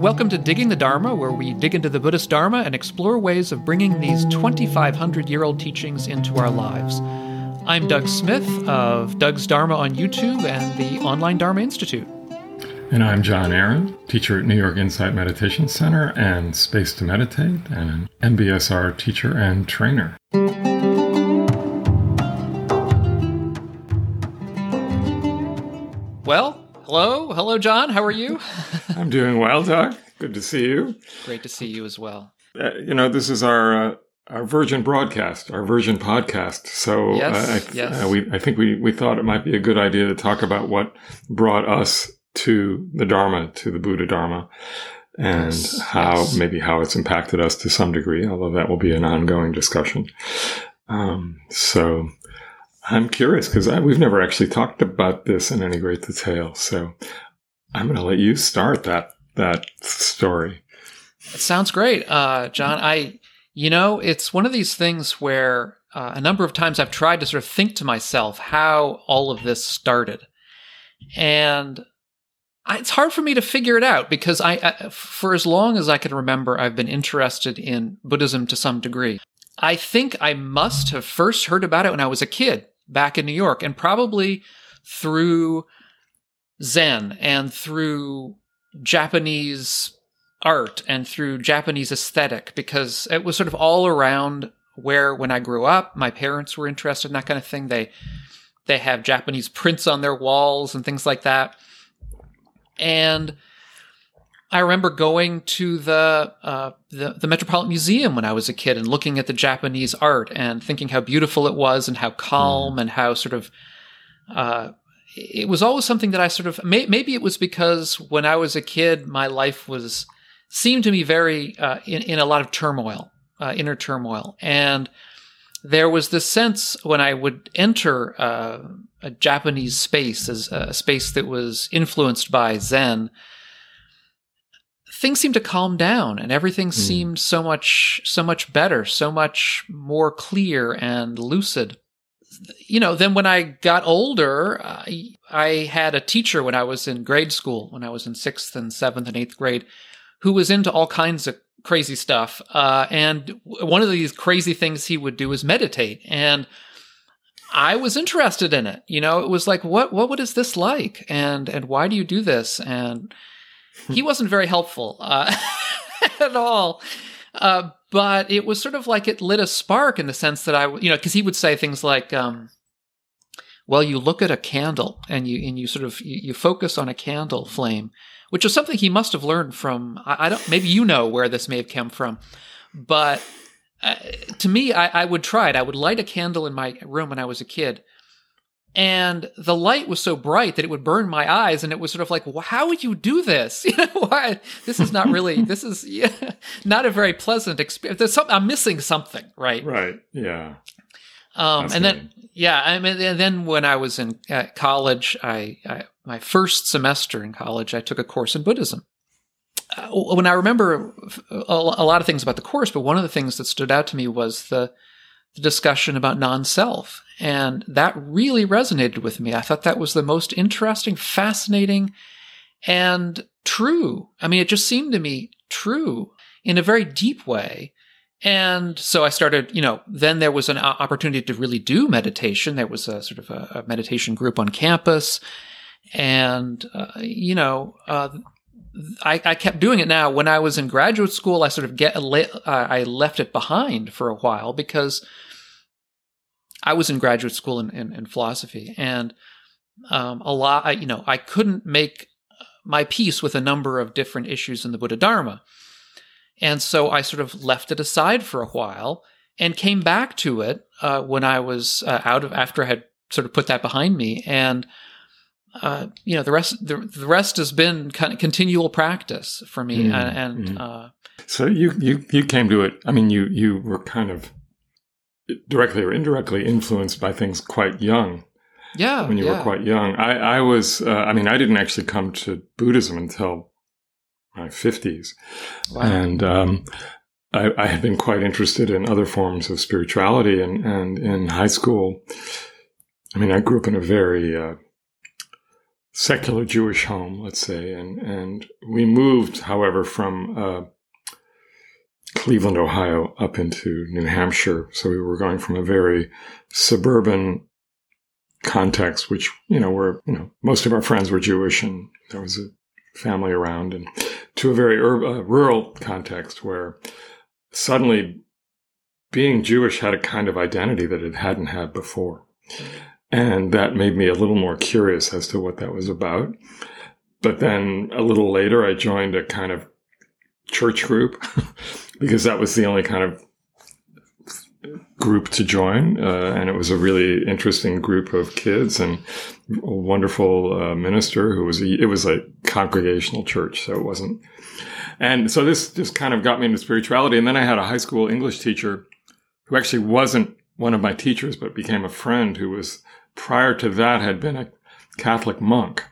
Welcome to Digging the Dharma, where we dig into the Buddhist Dharma and explore ways of bringing these 2,500 year old teachings into our lives. I'm Doug Smith of Doug's Dharma on YouTube and the Online Dharma Institute. And I'm Jon Aaron, teacher at New York Insight Meditation Center and Space to Meditate, and an MBSR teacher and trainer. Hello. Hello, Jon. How are you? I'm doing well, Doug. Good to see you. Great to see you as well. Uh, you know, this is our uh, our Virgin broadcast, our Virgin podcast. So yes, uh, I, yes. Uh, we, I think we, we thought it might be a good idea to talk about what brought us to the Dharma, to the Buddha Dharma, and Yes, how yes. maybe how it's impacted us to some degree, although that will be an ongoing discussion. Um, so I'm curious because we've never actually talked about this in any great detail. So I'm going to let you start that that story. It sounds great, uh, John. I, you know, it's one of these things where uh, a number of times I've tried to sort of think to myself how all of this started, and I, it's hard for me to figure it out because I, I, for as long as I can remember, I've been interested in Buddhism to some degree. I think I must have first heard about it when I was a kid back in New York, and probably through Zen and through Japanese art and through Japanese aesthetic because it was sort of all around where when I grew up, my parents were interested in that kind of thing. They they have Japanese prints on their walls and things like that. And I remember going to the, uh, the the Metropolitan Museum when I was a kid and looking at the Japanese art and thinking how beautiful it was and how calm and how sort of uh, it was always something that I sort of may, maybe it was because when I was a kid, my life was seemed to me very uh, in in a lot of turmoil, uh, inner turmoil, and there was this sense when I would enter uh, a Japanese space as a space that was influenced by Zen. Things seemed to calm down, and everything seemed so much so much better, so much more clear and lucid you know, then when I got older, I, I had a teacher when I was in grade school, when I was in sixth and seventh and eighth grade, who was into all kinds of crazy stuff. Uh, and one of these crazy things he would do was meditate. And I was interested in it. You know, it was like, what, what, what is this like? And, and why do you do this? And he wasn't very helpful, uh, at all. Uh, but it was sort of like it lit a spark in the sense that I, you know, because he would say things like, um, "Well, you look at a candle and you and you sort of you, you focus on a candle flame," which is something he must have learned from. I, I don't. Maybe you know where this may have come from, but uh, to me, I, I would try it. I would light a candle in my room when I was a kid. And the light was so bright that it would burn my eyes, and it was sort of like, well, "How would you do this? You know, why? This is not really. This is yeah, not a very pleasant experience. There's some, I'm missing something, right? Right. Yeah. Um, and then, yeah, I mean, and then when I was in uh, college, I, I my first semester in college, I took a course in Buddhism. Uh, when I remember a, a lot of things about the course, but one of the things that stood out to me was the the discussion about non-self, and that really resonated with me. I thought that was the most interesting, fascinating, and true. I mean, it just seemed to me true in a very deep way. And so I started, you know, then there was an opportunity to really do meditation. There was a sort of a, a meditation group on campus. And, uh, you know, uh, I, I kept doing it now. When I was in graduate school, I sort of get, uh, I left it behind for a while because I was in graduate school in, in, in philosophy and, um, a lot, I, you know, I couldn't make my peace with a number of different issues in the Buddha Dharma. And so I sort of left it aside for a while and came back to it uh, when I was uh, out of after I had sort of put that behind me. And uh, you know, the rest the, the rest has been kind of continual practice for me. Mm, and and mm. uh, So you you you came to it. I mean, you you were kind of directly or indirectly influenced by things quite young yeah, when you yeah. were quite young. I I was. Uh, I mean, I didn't actually come to Buddhism until my fifties, Wow. and um, I, I had been quite interested in other forms of spirituality. And and in high school, I mean, I grew up in a very uh, secular Jewish home, let's say, and and we moved, however, from uh, Cleveland, Ohio, up into New Hampshire. So we were going from a very suburban context, which you know, where you know most of our friends were Jewish, and there was a family around, and to a very ur- uh, rural context where suddenly being Jewish had a kind of identity that it hadn't had before. And that made me a little more curious as to what that was about. But then a little later, I joined a kind of church group because that was the only kind of group to join. Uh, and it was a really interesting group of kids and a wonderful uh, minister who was, a, it was a congregational church. So it wasn't, and so this just kind of got me into spirituality. And then I had a high school English teacher who actually wasn't one of my teachers, but became a friend who was prior to that had been a Catholic monk.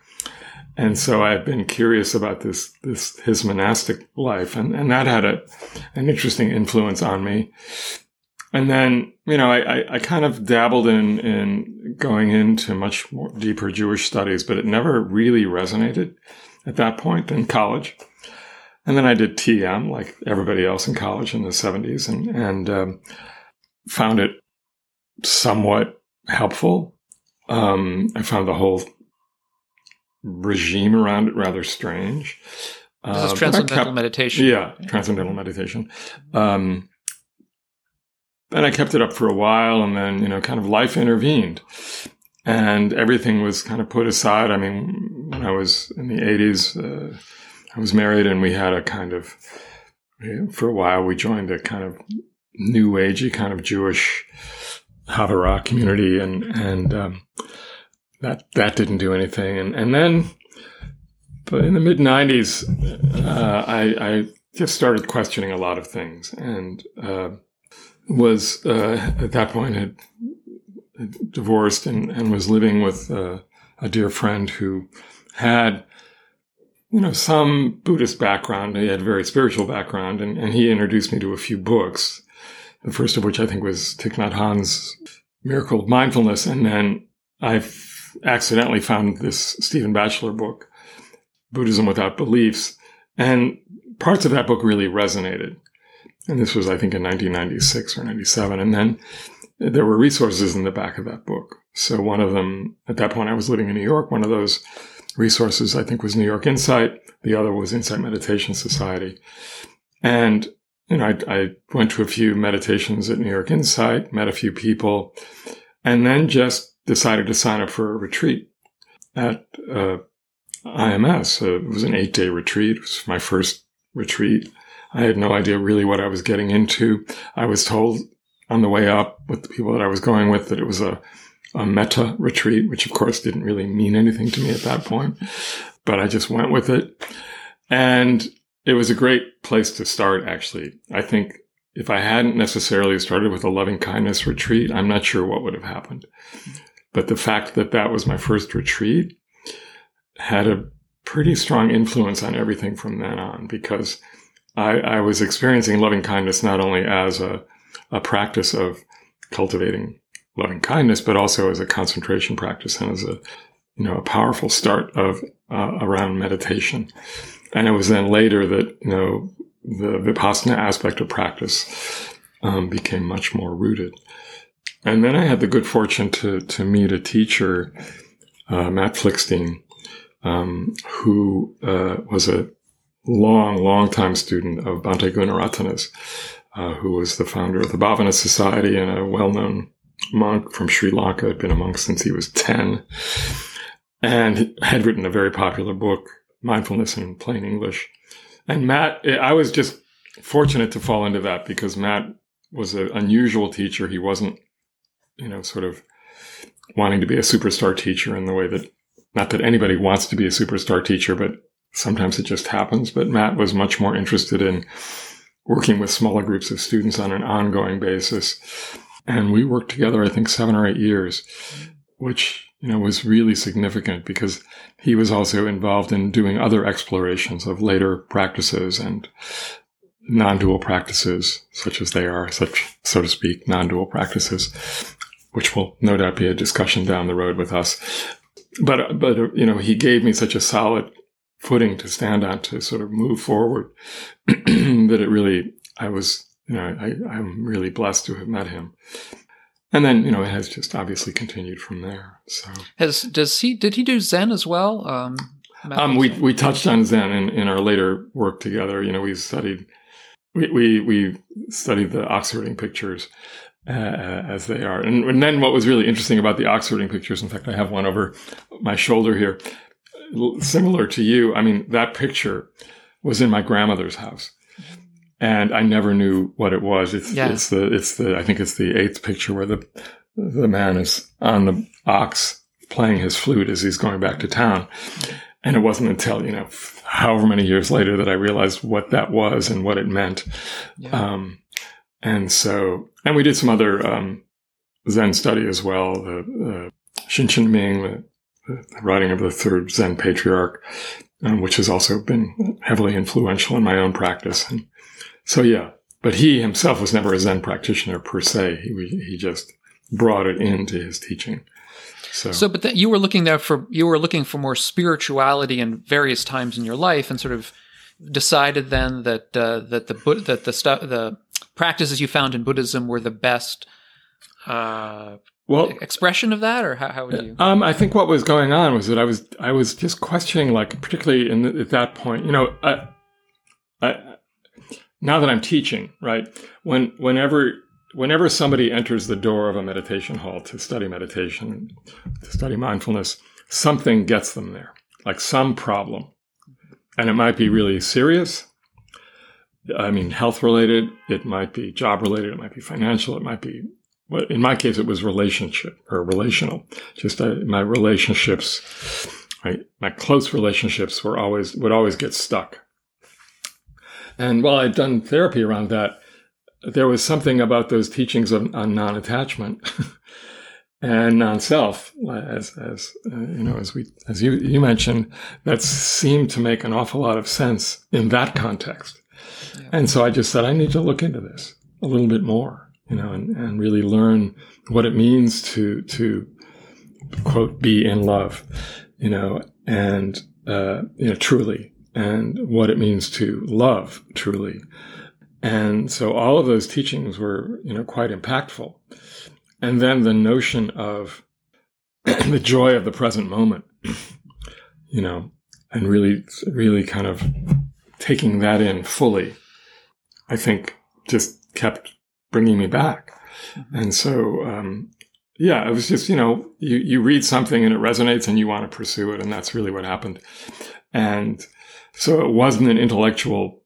And so I've been curious about this, this, his monastic life. And, and that had a, an interesting influence on me. And then, you know, I, I, kind of dabbled in, in going into much more deeper Jewish studies, but it never really resonated at that point in college. And then I did TM like everybody else in college in the 70s and, and, um, found it somewhat helpful. Um, I found the whole regime around it rather strange. This is uh, transcendental kept, meditation. Yeah, transcendental meditation. Um, and I kept it up for a while, and then you know, kind of life intervened, and everything was kind of put aside. I mean, when I was in the '80s, uh, I was married, and we had a kind of you know, for a while we joined a kind of new agey kind of Jewish Havurah community, and and um, that that didn't do anything. And and then, but in the mid '90s, uh, I, I just started questioning a lot of things, and uh, was uh, at that point had divorced and, and was living with uh, a dear friend who had you know, some Buddhist background. He had a very spiritual background, and, and he introduced me to a few books the first of which I think was Thich Nhat Hanh's Miracle of Mindfulness. And then I accidentally found this Stephen Batchelor book, Buddhism Without Beliefs. And parts of that book really resonated. And this was, I think, in 1996 or 97. And then there were resources in the back of that book. So one of them, at that point, I was living in New York. One of those resources, I think, was New York Insight. The other was Insight Meditation Society. And you know, I, I went to a few meditations at New York Insight, met a few people, and then just decided to sign up for a retreat at uh, IMS. Uh, it was an eight day retreat. It was my first retreat. I had no idea really what I was getting into. I was told on the way up with the people that I was going with that it was a, a metta retreat, which of course didn't really mean anything to me at that point, but I just went with it. And it was a great place to start, actually. I think if I hadn't necessarily started with a loving kindness retreat, I'm not sure what would have happened. But the fact that that was my first retreat had a pretty strong influence on everything from then on because I, I was experiencing loving kindness not only as a, a practice of cultivating loving kindness, but also as a concentration practice and as a, you know, a powerful start of uh, around meditation. And it was then later that, you know, the Vipassana aspect of practice um, became much more rooted. And then I had the good fortune to, to meet a teacher, uh, Matt Flickstein, um, who uh, was a long, long time student of Bhante Gunaratana's, uh, who was the founder of the Bhavana Society and a well known monk from Sri Lanka, had been a monk since he was 10, and had written a very popular book mindfulness in plain English. And Matt, eh, I was just fortunate to fall into that because Matt was an unusual teacher. He wasn't, you know, sort of wanting to be a superstar teacher in the way that, not that anybody wants to be a superstar teacher, but sometimes it just happens. But Matt was much more interested in working with smaller groups of students on an ongoing basis. And we worked together, I think, seven or eight years, which you know, was really significant because he was also involved in doing other explorations of later practices and non-dual practices, such as they are, such, so to speak, non-dual practices, which will no doubt be a discussion down the road with us. but but you know, he gave me such a solid footing to stand on to sort of move forward that it really I was you know I, I'm really blessed to have met him. And then you know it has just obviously continued from there. So has does he did he do Zen as well? Um, um we we touched on Zen in, in our later work together. You know we studied we we, we studied the Oxherding pictures uh, as they are. And, and, then what was really interesting about the Oxherding pictures, in fact, I have one over my shoulder here, similar to you. I mean, that picture was in my grandmother's house. And I never knew what it was. It's, yeah. it's the, it's the, I think it's the eighth picture where the, the man is on the ox playing his flute as he's going back to town. And it wasn't until, you know, however many years later that I realized what that was and what it meant. Yeah. Um, and so, and we did some other um, Zen study as well. The uh, Hsin Hsin Ming, the, the, writing of the third Zen patriarch, um, which has also been heavily influential in my own practice. And so, yeah, but he himself was never a Zen practitioner per se. He he just brought it into his teaching. So, so but you were looking there for you were looking for more spirituality in various times in your life, and sort of decided then that uh, that the that the stuff the practices you found in Buddhism were the best uh, well expression of that, or how, how would you? Um, I think what was going on was that I was I was just questioning, like particularly in the, at that point, you know, I, I, now that I'm teaching, right, when whenever whenever somebody enters the door of a meditation hall to study meditation, to study mindfulness, something gets them there, like some problem, and it might be really serious I mean, health related, it might be job related, it might be financial, it might be, well, in my case, it was relationship or relational. Just uh, my relationships, my close relationships were always, would always get stuck. And while I'd done therapy around that, there was something about those teachings of, on non-attachment and non-self, as, as uh, you know, as we, as you, you mentioned, that seemed to make an awful lot of sense in that context. And so I just said, I need to look into this a little bit more, you know, and, and really learn what it means to, to quote, be in love, you know, and, uh, you know, truly, and what it means to love truly. And so all of those teachings were, you know, quite impactful. And then the notion of the joy of the present moment, you know, and really, really kind of taking that in fully I think just kept bringing me back. Mm-hmm. And so, um, yeah, it was just, you know, you, you read something and it resonates and you want to pursue it. And that's really what happened. And so it wasn't an intellectual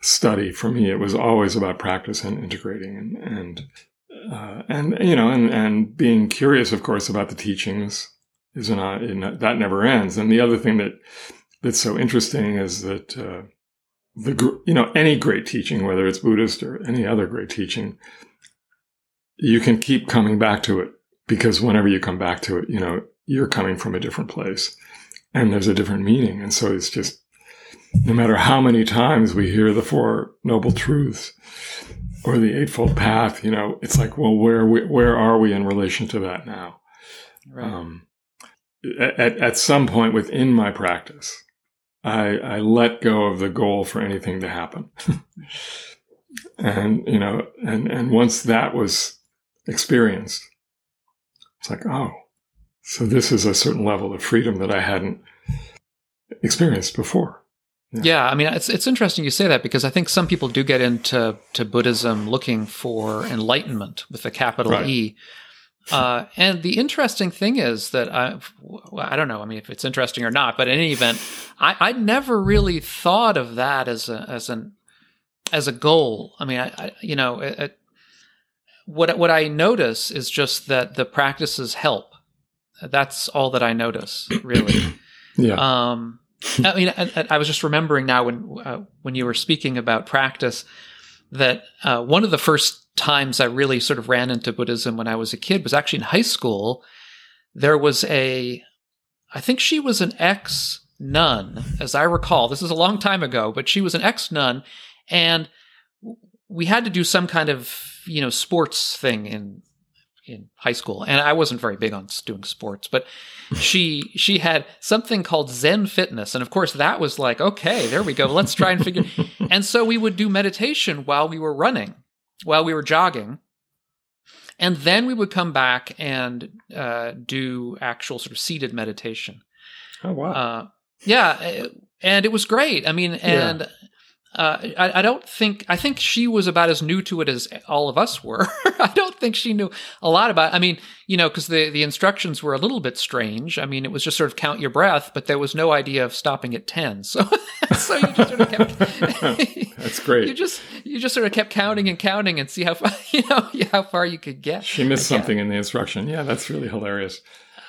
study for me. It was always about practice and integrating and, and, uh, and, you know, and, and being curious, of course, about the teachings is not, that never ends. And the other thing that, that's so interesting is that, uh, the you know any great teaching, whether it's Buddhist or any other great teaching, you can keep coming back to it because whenever you come back to it, you know you're coming from a different place, and there's a different meaning, and so it's just no matter how many times we hear the Four Noble Truths or the Eightfold Path, you know, it's like, well, where we, where are we in relation to that now? Right. Um, at, at some point within my practice, I, I let go of the goal for anything to happen. and, you know, and, and once that was experienced, it's like, oh, so this is a certain level of freedom that I hadn't experienced before. Yeah. yeah. I mean, it's it's interesting you say that because I think some people do get into to Buddhism looking for enlightenment with a capital right. E, uh, and the interesting thing is that I, I don't know. I mean, if it's interesting or not, but in any event, I, I never really thought of that as a as an as a goal. I mean, I, I you know, it, it, what what I notice is just that the practices help. That's all that I notice, really. yeah. Um, I mean, I, I, was just remembering now when uh, when you were speaking about practice that uh, one of the first times I really sort of ran into Buddhism when I was a kid was actually in high school. There was a, I think she was an ex nun, as I recall. This is a long time ago, but she was an ex nun, and we had to do some kind of you know sports thing in in high school, and I wasn't very big on doing sports, but she she had something called Zen Fitness, and of course that was like, okay, there we go, let's try and figure. and so we would do meditation while we were running, while we were jogging, and then we would come back and uh, do actual sort of seated meditation. Oh wow! Uh, yeah, and it was great. I mean, and. Yeah uh, I, I, don't think I think she was about as new to it as all of us were. I don't think she knew a lot about. I mean, you know, because the the instructions were a little bit strange. I mean, it was just sort of count your breath, but there was no idea of stopping at ten. So, so you just sort of kept. That's great. You just you just sort of kept counting and counting and see how far you know how far you could get. She missed something in the instruction. Yeah, that's really hilarious.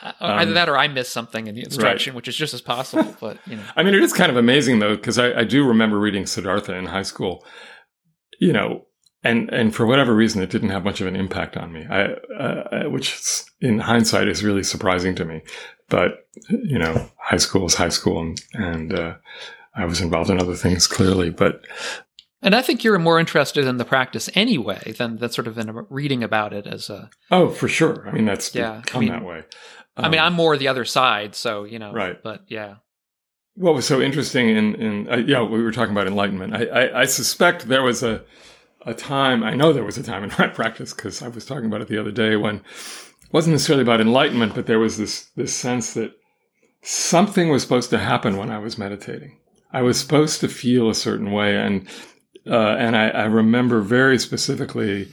Uh, either um, that or I missed something in the instruction, right. which is just as possible. But you know, I mean, it is kind of amazing though, because I, I, do remember reading Siddhartha in high school. You know, and and for whatever reason, it didn't have much of an impact on me. I, uh, which in hindsight is really surprising to me. But you know, high school is high school, and and uh, I was involved in other things clearly, but. And I think you're more interested in the practice anyway than that sort of in reading about it as a. Oh, for sure. I mean, that's yeah, come I mean, that way. Um, I mean, um, I'm more the other side, so you know. Right. But yeah. What was so interesting in in uh, yeah, we were talking about enlightenment. I, I, I suspect there was a a time. I know there was a time in my practice because I was talking about it the other day when it wasn't necessarily about enlightenment, but there was this this sense that something was supposed to happen when I was meditating. I was supposed to feel a certain way, and uh, and I, I remember very specifically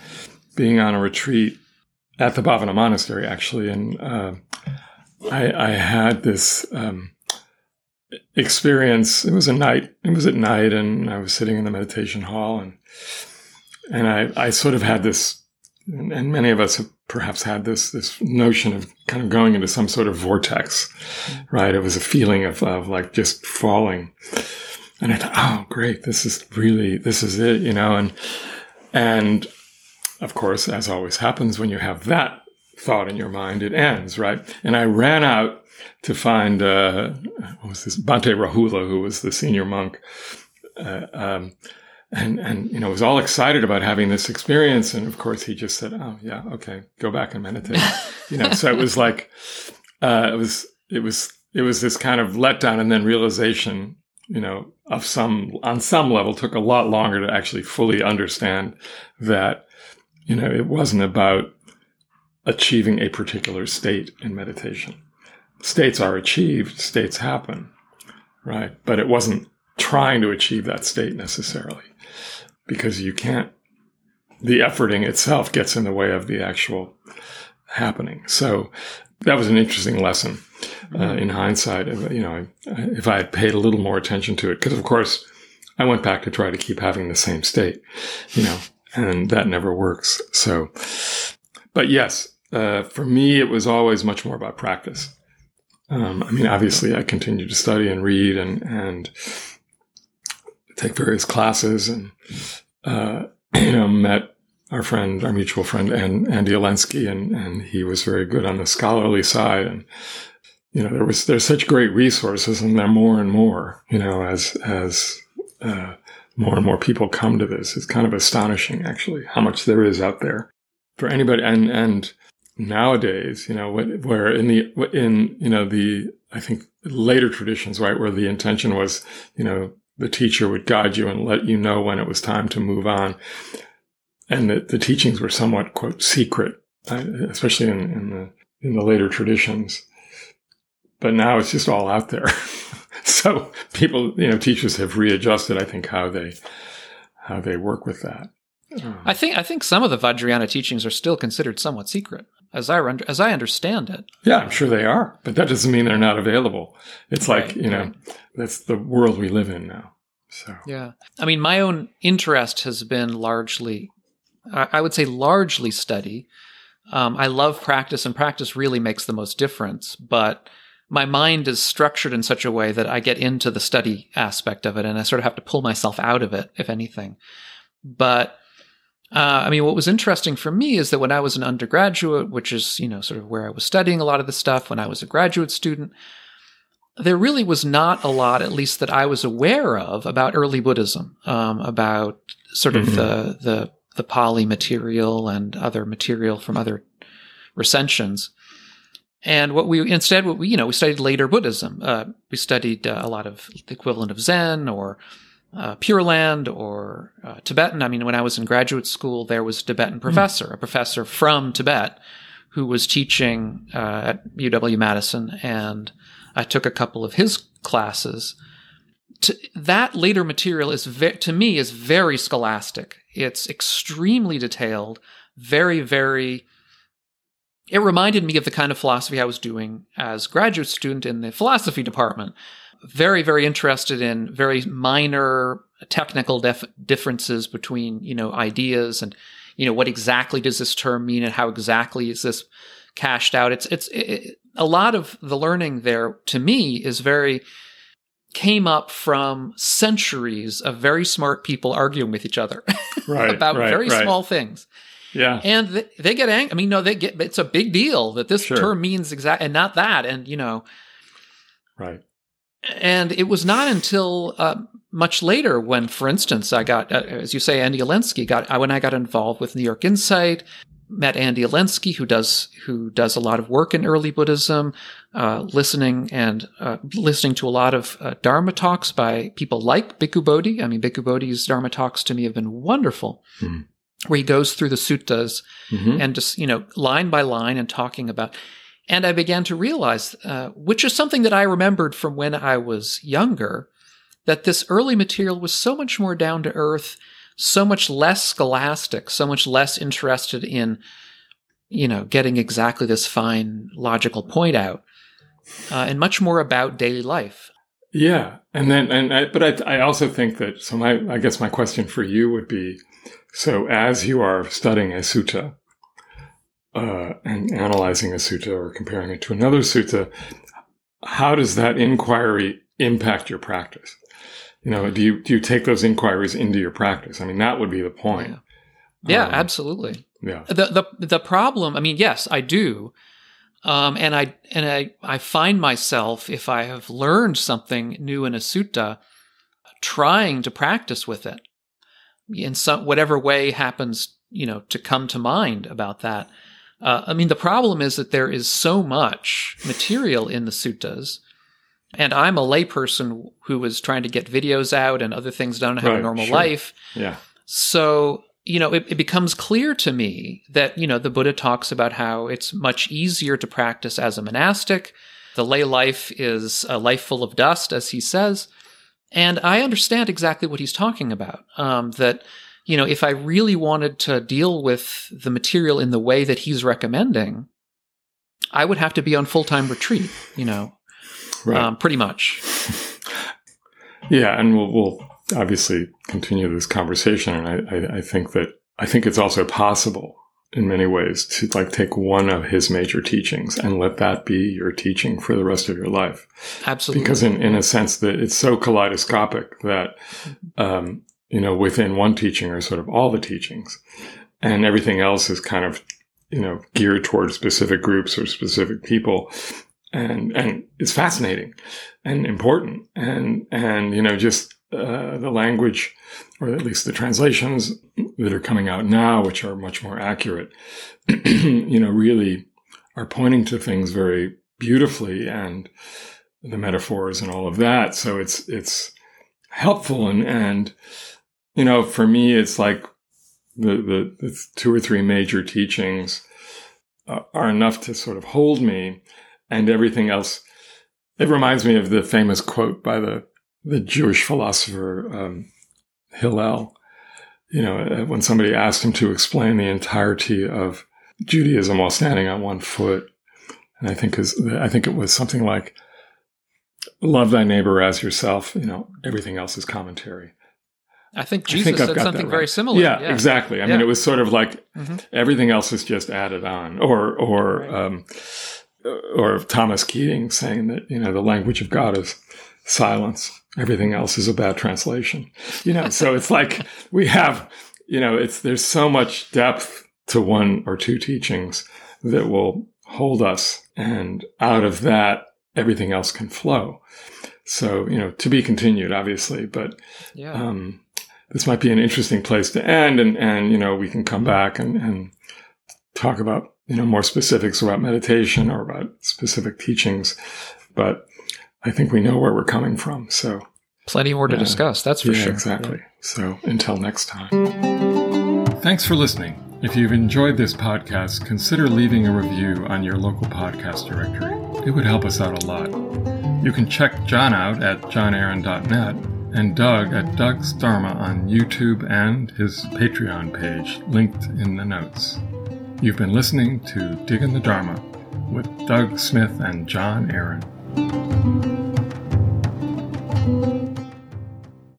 being on a retreat at the Bhavana Monastery, actually, and uh, I, I, had this um, experience. It was a night. It was at night, and I was sitting in the meditation hall, and and I, I sort of had this, and many of us have perhaps had this this notion of kind of going into some sort of vortex, right? It was a feeling of of like just falling, and I thought, oh, great, this is really this is it, you know, and and of course, as always happens when you have that thought in your mind, it ends, right? And I ran out to find, uh, what was this, Bhante Rahula, who was the senior monk. Uh, um, and, and, you know, was all excited about having this experience. And of course, he just said, Oh, yeah, okay, go back and meditate. you know, so it was like, uh, it was, it was, it was this kind of letdown and then realization, you know, of some, on some level took a lot longer to actually fully understand that you know, it wasn't about achieving a particular state in meditation. States are achieved, states happen, right? But it wasn't trying to achieve that state necessarily because you can't, the efforting itself gets in the way of the actual happening. So that was an interesting lesson uh, in hindsight. You know, if I had paid a little more attention to it, because of course I went back to try to keep having the same state, you know, and that never works. So, but yes, uh, for me, it was always much more about practice. Um, I mean, obviously, I continued to study and read and and take various classes, and uh, you know, met our friend, our mutual friend, and Andy Olendzki, and and he was very good on the scholarly side, and you know, there was there's such great resources, and there are more and more, you know, as as uh, more and more people come to this. It's kind of astonishing, actually, how much there is out there for anybody. And and nowadays, you know, where in the in you know the I think later traditions, right, where the intention was, you know, the teacher would guide you and let you know when it was time to move on, and the, the teachings were somewhat quote secret, uh, especially in, in the in the later traditions. But now it's just all out there. so people, you know, teachers have readjusted, I think, how they how they work with that. I think I think some of the Vajrayana teachings are still considered somewhat secret, as I as I understand it. Yeah, I'm sure they are, but that doesn't mean they're not available. It's right, like you know, right. that's the world we live in now. So yeah, I mean, my own interest has been largely, I would say, largely study. Um, I love practice, and practice really makes the most difference. But my mind is structured in such a way that I get into the study aspect of it and I sort of have to pull myself out of it, if anything. But uh, I mean, what was interesting for me is that when I was an undergraduate, which is, you know, sort of where I was studying a lot of the stuff, when I was a graduate student, there really was not a lot, at least that I was aware of, about early Buddhism, um, about sort of mm-hmm. the, the, the Pali material and other material from other recensions. And what we instead, what we you know, we studied later Buddhism. Uh, we studied uh, a lot of the equivalent of Zen or uh, Pure Land or uh, Tibetan. I mean, when I was in graduate school, there was a Tibetan hmm. professor, mm. a professor from Tibet, who was teaching uh, at UW Madison, and I took a couple of his classes. To, that later material is ve- to me is very scholastic. It's extremely detailed, very very it reminded me of the kind of philosophy I was doing as graduate student in the philosophy department. Very, very interested in very minor technical def- differences between, you know, ideas and, you know, what exactly does this term mean and how exactly is this cashed out? It's, it's, it, a lot of the learning there to me is very, came up from centuries of very smart people arguing with each other right, about right, very right. small things. Yeah. And they, they get angry. I mean, no, they get, it's a big deal that this sure. term means exact and not that. And, you know, right. And it was not until uh, much later when, for instance, I got, uh, as you say, Andy Olendzki got, when I got involved with New York Insight, met Andy Olendzki, who does who does a lot of work in early Buddhism, uh, listening and uh, listening to a lot of uh, Dharma talks by people like Bhikkhu Bodhi. I mean, Bhikkhu Bodhi's Dharma talks to me have been wonderful. Mm where he goes through the suttas mm-hmm. and just, you know, line by line and talking about. And I began to realize, uh, which is something that I remembered from when I was younger, that this early material was so much more down to earth, so much less scholastic, so much less interested in, you know, getting exactly this fine logical point out, uh, and much more about daily life. Yeah, and then and I, but I, I also think that so my I guess my question for you would be so, as you are studying a sutta uh, and analyzing a sutta or comparing it to another sutta, how does that inquiry impact your practice? You know, do you do you take those inquiries into your practice? I mean, that would be the point. Yeah, yeah um, absolutely. Yeah. The the the problem. I mean, yes, I do. Um, and I and I I find myself if I have learned something new in a sutta, trying to practice with it in some whatever way happens, you know, to come to mind about that. Uh, I mean, the problem is that there is so much material in the suttas, and I'm a layperson who is trying to get videos out and other things done, have right, a normal sure. life. Yeah. So you know, it, it, becomes clear to me that you know the Buddha talks about how it's much easier to practice as a monastic. The lay life is a life full of dust, as he says. And I understand exactly what he's talking about. Um, that, you know, if I really wanted to deal with the material in the way that he's recommending, I would have to be on full time retreat, you know, right. um, pretty much. yeah. And we'll, we'll obviously continue this conversation. And I, I, I think that I think it's also possible in many ways to like take one of his major teachings and let that be your teaching for the rest of your life. Absolutely. Because in, in a sense that it's so kaleidoscopic that, um, you know, within one teaching are sort of all the teachings and everything else is kind of, you know, geared towards specific groups or specific people. And, and it's fascinating and important. And, and, you know, just, uh, the language or at least the translations that are coming out now, which are much more accurate, you know, really are pointing to things very beautifully and the metaphors and all of that. So it's, it's helpful. And, and, you know, for me, it's like the, the, the two or three major teachings uh, are enough to sort of hold me and everything else. It reminds me of the famous quote by the, the Jewish philosopher, um, Hillel, you know, uh, when somebody asked him to explain the entirety of Judaism while standing on one foot, and I think is I think it was something like love thy neighbor as yourself. You know, everything else is commentary. I think Jesus I think said something right. very similar. Yeah, yeah. exactly. I yeah. mean, it was sort of like mm-hmm. everything else is just added on, or or right. um, or Thomas Keating saying that you know the language of God is silence. Everything else is a bad translation. You know, so it's like we have, you know, it's there's so much depth to one or two teachings that will hold us and out of that everything else can flow. So, you know, to be continued obviously, but yeah. um, this might be an interesting place to end and and you know, we can come back and and talk about you know, more specifics about meditation or about specific teachings. But I think we know where we're coming from. So plenty more to uh, discuss. That's for yeah, sure. Exactly. Yeah. So until next time. Thanks for listening. If you've enjoyed this podcast, consider leaving a review on your local podcast directory. It would help us out a lot. You can check Jon out at jonaaron.net and Doug at Doug's Dharma on YouTube and his Patreon page, linked in the notes. You've been listening to Digging the Dharma with Doug Smith and Jon Aaron.